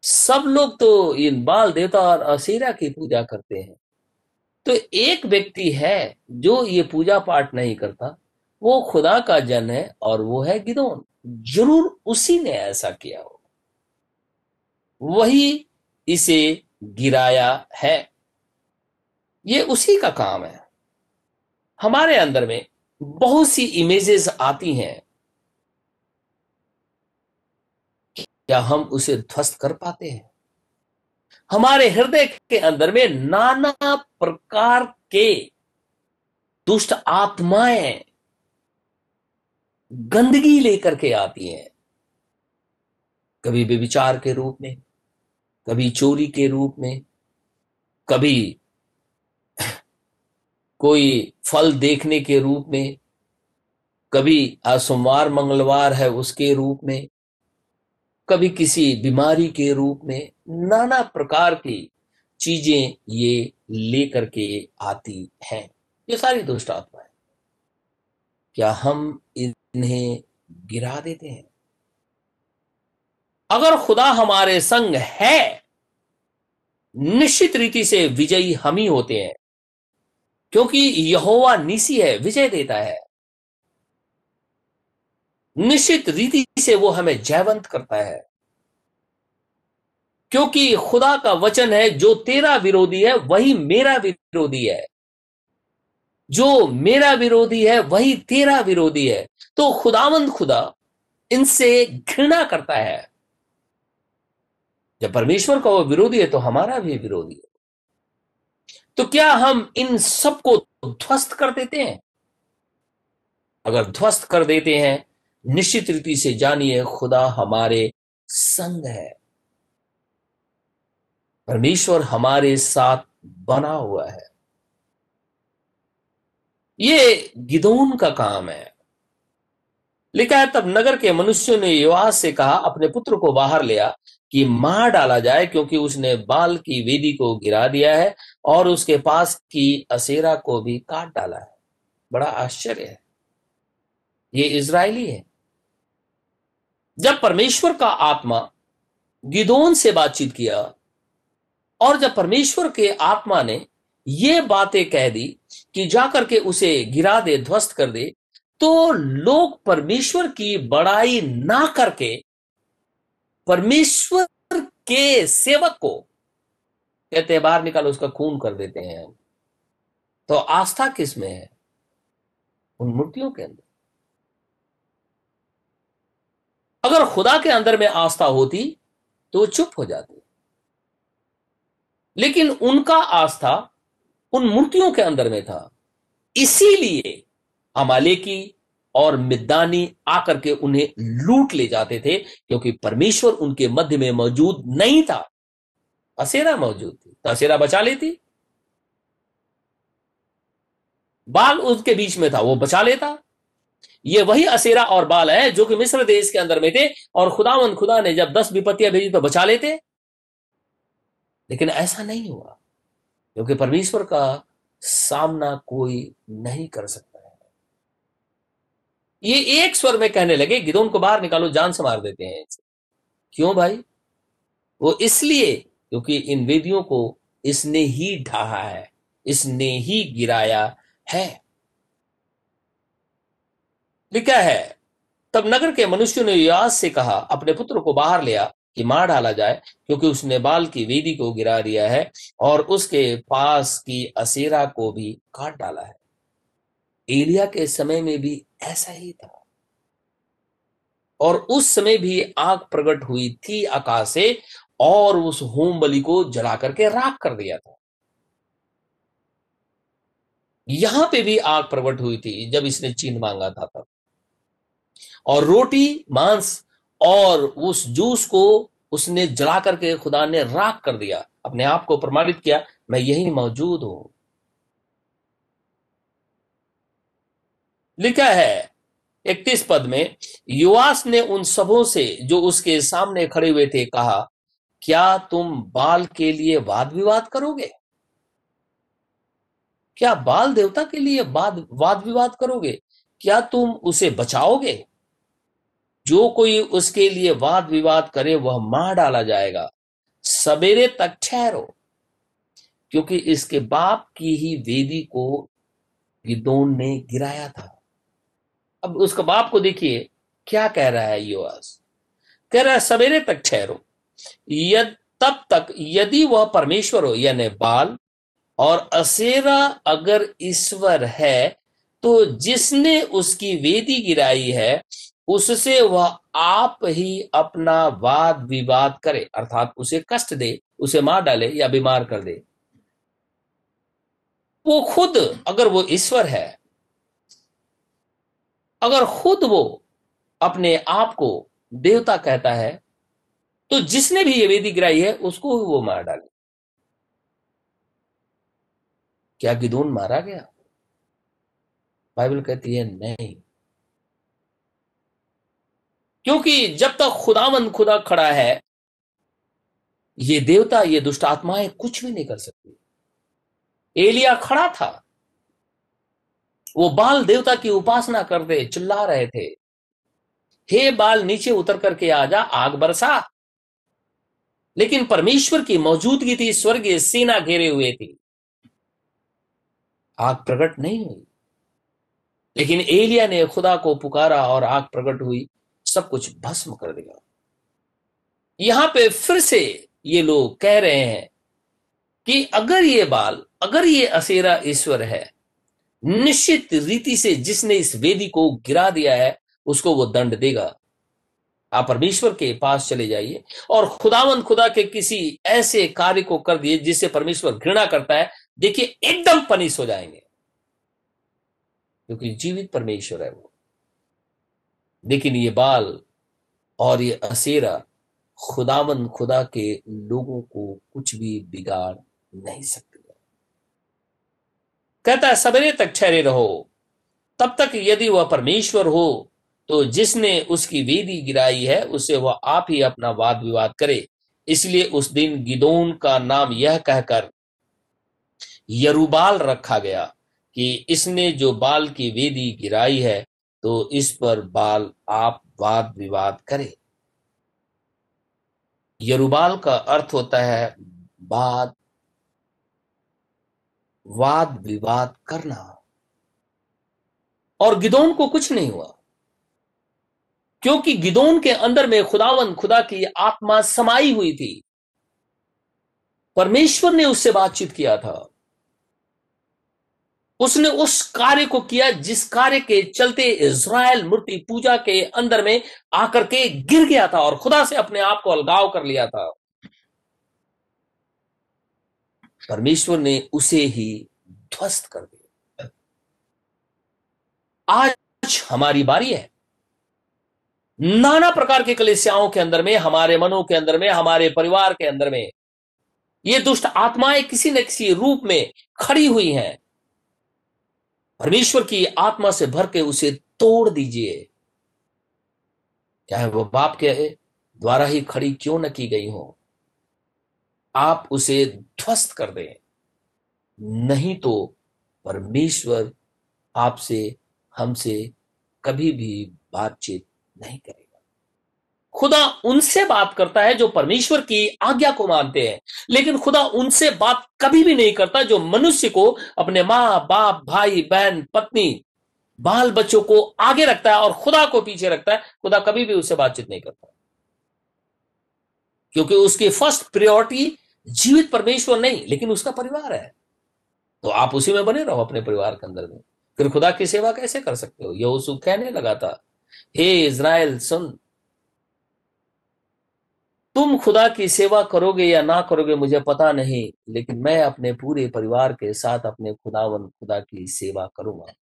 सब लोग तो इन बाल देवता और असीरा की पूजा करते हैं। तो एक व्यक्ति है जो ये पूजा पाठ नहीं करता, वो खुदा का जन है और वो है गिदोन। ज़रूर उसी ने ऐसा किया हो। वही इसे गिराया है। ये उसी का काम है। हमारे अंदर में बहुत सी इमेजेस आती हैं क्या हम उसे ध्वस्त कर पाते हैं? हमारे हृदय के अंदर में नाना प्रकार के दुष्ट आत्माएँ गंदगी लेकर के आती हैं। कभी विचार के रूप में, कभी चोरी के रूप में, कभी कोई फल देखने के रूप में, कभी आज सोमवार मंगलवार है उसके रूप में। कभी किसी बीमारी के रूप में नाना प्रकार की चीज़ें ये लेकर के आती हैं। ये सारी दुष्ट आत्माएँ। क्या हम इन्हें गिरा देते हैं? अगर खुदा हमारे संग है, निश्चित रीति से विजयी हम ही होते हैं, क्योंकि यहोवा निसी है, विजय देता है। निश्चित रीति से वो हमें जयवंत करता है। क्योंकि खुदा का वचन है, जो तेरा विरोधी है, वही मेरा विरोधी है। जो मेरा विरोधी है, वही तेरा विरोधी है। तो खुदावंद खुदा इनसे घृणा करता है। जब परमेश्वर का वो विरोधी है तो हमारा भी विरोधी है। तो क्या हम इन सबको ध्वस्त कर देते हैं? अगर ध्वस्त कर देते हैं निश्चित रीति से जानिए, खुदा हमारे संग है। परमेश्वर हमारे साथ बना हुआ है। ये गिदोन का काम है। लिखा है, तब नगर के मनुष्यों ने युवास से कहा, अपने पुत्र को बाहर लिया कि मार डाला जाए, क्योंकि उसने बाल की वेदी को गिरा दिया है और उसके पास की असेरा को भी काट डाला है। बड़ा आश्चर्य है। ये इज़राइली है। जब परमेश्वर का आत्मा गिदोन से बातचीत किया और जब परमेश्वर के आत्मा ने ये बातें कह दी कि जाकर के उसे गिरा दे, ध्वस्त कर दे तो लोग परमेश्वर की बड़ाई ना करके परमेश्वर के सेवक को कहते हैं, बाहर निकालो, उसका खून कर देते हैं। तो आस्था किसमें है? उन मूर्तियों के अंदर। अगर खुदा के अंदर में आस्था होती तो वो चुप हो जाती। लेकिन उनका आस्था उन मूर्तियों के अंदर में था। इसीलिए अमालेकी और मिद्दानी आकर के उन्हें लूट ले जाते थे, क्योंकि परमेश्वर उनके मध्य में मौजूद नहीं था। असेरा मौजूद थी तो असेरा बचा लेती। बाल उसके बीच में था, वो बचा लेता। ये वही असेरा और बाल है जो कि मिस्र देश के अंदर में थे, और खुदावन खुदा ने जब दस विपत्तियाँ भेजी तो बचा लेते। लेकिन ऐसा नहीं हुआ, क्योंकि परमेश्वर का सामना कोई नहीं कर सकता है। ये एक स्वर में कहने लगे, गिदोन को बाहर निकालो, जान से मार देते हैं। क्यों भाई? वो इसलिए क्योंकि इन वेदियों को इसने ही ढहा है, इसने ही गिराया है। लिखा है? तब नगर के मनुष्यों ने युवास से कहा, अपने पुत्र को बाहर लिया कि मार डाला जाए, क्योंकि उसने बाल की वेदी को गिरा दिया है और उसके पास की असेरा को भी काट डाला है। एलिया के समय में भी ऐसा ही था। और उस समय भी आग प्रकट हुई थी आकाश से और उस होम बलि को जला करके राख कर दिया था। यहाँ पे भी आग प्रकट हुई थी, जब इसने चीन मांगा था तब। और रोटी, मांस और उस जूस को उसने जला करके खुदा ने राख कर दिया, अपने आप को प्रमाणित किया, मैं यही मौजूद हूँ। लिखा है, इकतीस पद में युवास ने उन सबों से जो उसके सामने खड़े हुए थे कहा, क्या तुम बाल के लिए वाद विवाद करोगे? क्या बाल देवता के लिए वाद वाद विवाद करोगे? क्या तुम उसे बचाओगे? जो कोई उसके लिए वाद विवाद करे, वह मार डाला जाएगा। सवेरे तक ठहरो, क्योंकि इसके बाप की ही वेदी को गिदोन ने गिराया था। अब उसका बाप को देखिए, क्या कह रहा है युवास कह रहा है सवेरे तक ठहरो। यद, तब तक यदि वह परमेश्वर हो, यानी बाल, और असेरा अगर ईश्वर है तो जिसने उसकी वेदी गिराई है उससे वह आप ही अपना वाद विवाद करे, अर्थात उसे कष्ट दे, उसे मार डाले या बीमार कर दे। वो खुद अगर वो ईश्वर है, अगर खुद वो अपने आप को देवता कहता है तो जिसने भी ये वेदी गिराई है, उसको वो मार डाले। क्या गिदोन मारा गया? बाइबल कहती है, नहीं। क्योंकि जब तक खुदावंद खुदा खड़ा है, ये देवता, ये दुष्ट आत्माएँ कुछ भी नहीं कर सकती। एलिया खड़ा था। वो बाल देवता की उपासना करते, चिल्ला रहे थे। हे बाल नीचे उतर करके आ जा, आग बरसा। लेकिन परमेश्वर की मौजूदगी थी, स्वर्गीय सेना घेरे हुए थी। आग प्रकट नहीं हुई। लेकिन एलिया ने खुदा को पुकारा और आग प्रकट हुई। सब कुछ भस्म कर देगा। यहाँ पे फिर से ये लोग कह रहे हैं कि अगर ये बाल, अगर ये असेरा ईश्वर है, निश्चित रीति से जिसने इस वेदी को गिरा दिया है, उसको वो दंड देगा। आप परमेश्वर के पास चले जाइए और खुदावंद खुदा के किसी ऐसे कार्य को कर दिए जिससे परमेश्वर घृणा करता है। देखिए, एकदम पनिश हो जाएँगे। क्योंकि जीवित परमेश्वर है वो। लेकिन ये बाल और ये असेरा खुदावन खुदा के लोगों को कुछ भी बिगाड़ नहीं सकते। कहता है सवेरे तक ठहरे रहो। तब तक यदि वह परमेश्वर हो तो जिसने उसकी वेदी गिराई है, उसे वह आप ही अपना वाद विवाद करे। इसलिए उस दिन गिदोन का नाम यह कहकर यरुबाल रखा गया कि इसने जो बाल की वेदी गिराई है तो इस पर बाल आप वाद विवाद करें। यरुबाल का अर्थ होता है वाद वाद विवाद करना। और गिदोन को कुछ नहीं हुआ, क्योंकि गिदोन के अंदर में खुदावन, खुदा की आत्मा समाई हुई थी। परमेश्वर ने उससे बातचीत किया था। उसने उस कार्य को किया जिस कार्य के चलते इज़राइल मूर्ति पूजा के अंदर में आकर के गिर गया था और खुदा से अपने आप को अलगाव कर लिया था। परमेश्वर ने उसे ही ध्वस्त कर दिया। आज हमारी बारी है। नाना प्रकार के कलेसियाओं के अंदर में, हमारे मनों के अंदर में, हमारे परिवार के अंदर में ये दुष्ट आत्माएँ किसी न किसी रूप में खड़ी हुई हैं। परमेश्वर की आत्मा से भर के उसे तोड़ दीजिए। चाहे वह बाप के द्वारा ही खड़ी क्यों न की गई हो। आप उसे ध्वस्त कर दें। नहीं तो परमेश्वर आपसे, हमसे कभी भी बातचीत नहीं करेगा। खुदा उनसे बात करता है जो परमेश्वर की आज्ञा को मानते हैं। लेकिन खुदा उनसे बात कभी भी नहीं करता जो मनुष्य को अपने माँ बाप भाई, बहन, पत्नी बाल बच्चों को आगे रखता है और खुदा को पीछे रखता है। खुदा कभी भी उससे बातचीत नहीं करता। क्योंकि उसकी फ़र्स्ट प्रियोरिटी जीवित परमेश्वर नहीं, लेकिन उसका परिवार है। तो आप उसी में बने रहो अपने परिवार के अंदर में। फिर खुदा की सेवा कैसे कर सकते हो? यह कहने लगा था, हे इज़राइल, सुन तुम खुदा की सेवा करोगे या ना करोगे मुझे पता नहीं, लेकिन मैं अपने पूरे परिवार के साथ अपने खुदावन, खुदा की सेवा करूँगा।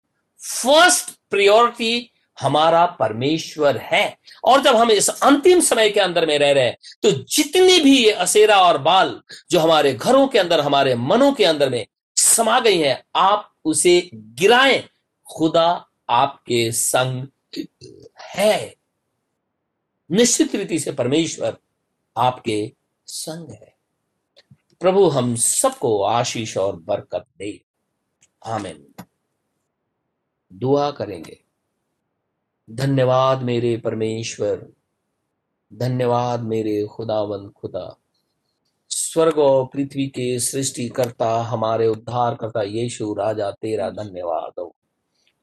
फ़र्स्ट प्रियोरिटी हमारा परमेश्वर है। और जब हम इस अंतिम समय के अंदर में रह रहे हैं तो जितनी भी ये असेरा और बाल जो हमारे घरों के अंदर, हमारे मनों के अंदर में समा गई है, आप उसे गिराएँ। खुदा आपके संग है। निश्चित रीति से परमेश्वर आपके संग है। प्रभु, हम सबको आशीष और बरकत दे। आमिन। दुआ करेंगे। धन्यवाद मेरे परमेश्वर। धन्यवाद मेरे खुदावन खुदा। स्वर्ग और पृथ्वी के सृष्टि करता हमारे उद्धार करता यीशु राजा, तेरा धन्यवाद हो।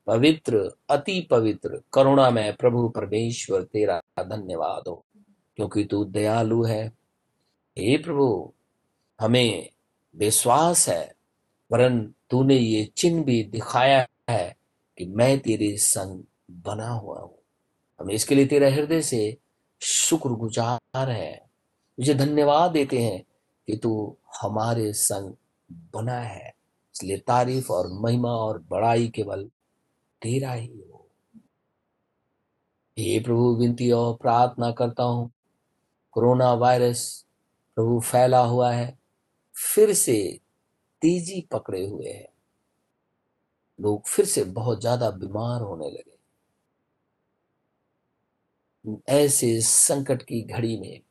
पवित्र, अति पवित्र करुणा में प्रभु परमेश्वर, तेरा धन्यवाद हो। क्योंकि तू दयालु है। हे प्रभु, हमें विश्वास है, वरन तूने ये चिन्ह भी दिखाया है कि मैं तेरे संग बना हुआ हूँ। हम इसके लिए तेरा हृदय से शुक्रगुजार है। मुझे धन्यवाद देते हैं कि तू हमारे संग बना है। इसलिए तारीफ़ और महिमा और बड़ाई केवल तेरा ही हो। हे प्रभु, विनती और प्रार्थना करता हूँ कोरोना वायरस प्रभु फैला हुआ है, फिर से तेज़ी पकड़े हुए है। लोग फिर से बहुत ज़्यादा बीमार होने लगे। ऐसे संकट की घड़ी में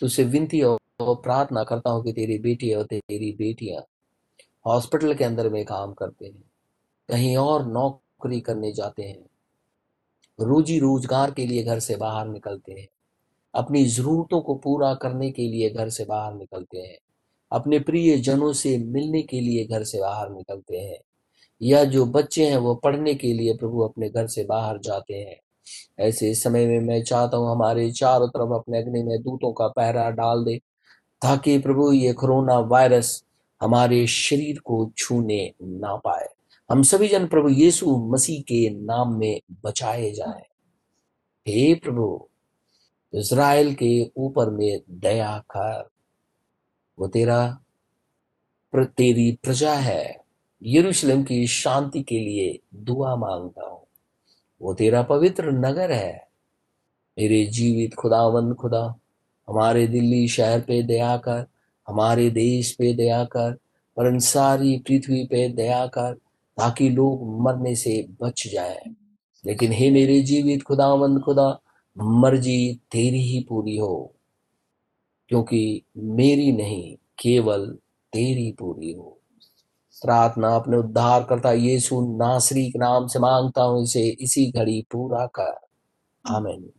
तुझसे विनती और प्रार्थना करता हूँ कि तेरी बेटी और तेरी बेटियाँ हॉस्पिटल के अंदर में काम करते हैं, कहीं और नौकरी करने जाते हैं, रोजी रोज़गार के लिए घर से बाहर निकलते हैं। अपनी जरूरतों को पूरा करने के लिए घर से बाहर निकलते हैं। अपने प्रिय जनों से मिलने के लिए घर से बाहर निकलते हैं। या जो बच्चे हैं, वो पढ़ने के लिए प्रभु अपने घर से बाहर जाते हैं। ऐसे समय में मैं चाहता हूँ हमारे चारों तरफ़ अपने अग्नि में दूतों का पहरा डाल दे, ताकि प्रभु ये कोरोना वायरस हमारे शरीर को छूने ना पाए। हम सभी जन प्रभु यीशु मसीह के नाम में बचाए जाएँ। हे प्रभु! इज़राइल के ऊपर में दया कर वो तेरा तेरी प्रजा है। यरूशलेम की शांति के लिए दुआ माँगता हूँ। वो तेरा पवित्र नगर है। मेरे जीवित खुदावंद खुदा, हमारे दिल्ली शहर पे दया कर, हमारे देश पे दया कर पर सारी पृथ्वी पे दया कर, ताकि लोग मरने से बच जाए। लेकिन हे मेरे जीवित खुदावंद खुदा मर्ज़ी तेरी ही पूरी हो, क्योंकि मेरी नहीं, केवल तेरी पूरी हो। प्रार्थना अपने उद्धार करता, यीशु नासरी के नाम से माँगता हूँ, इसे इसी घड़ी पूरा कर। आमीन।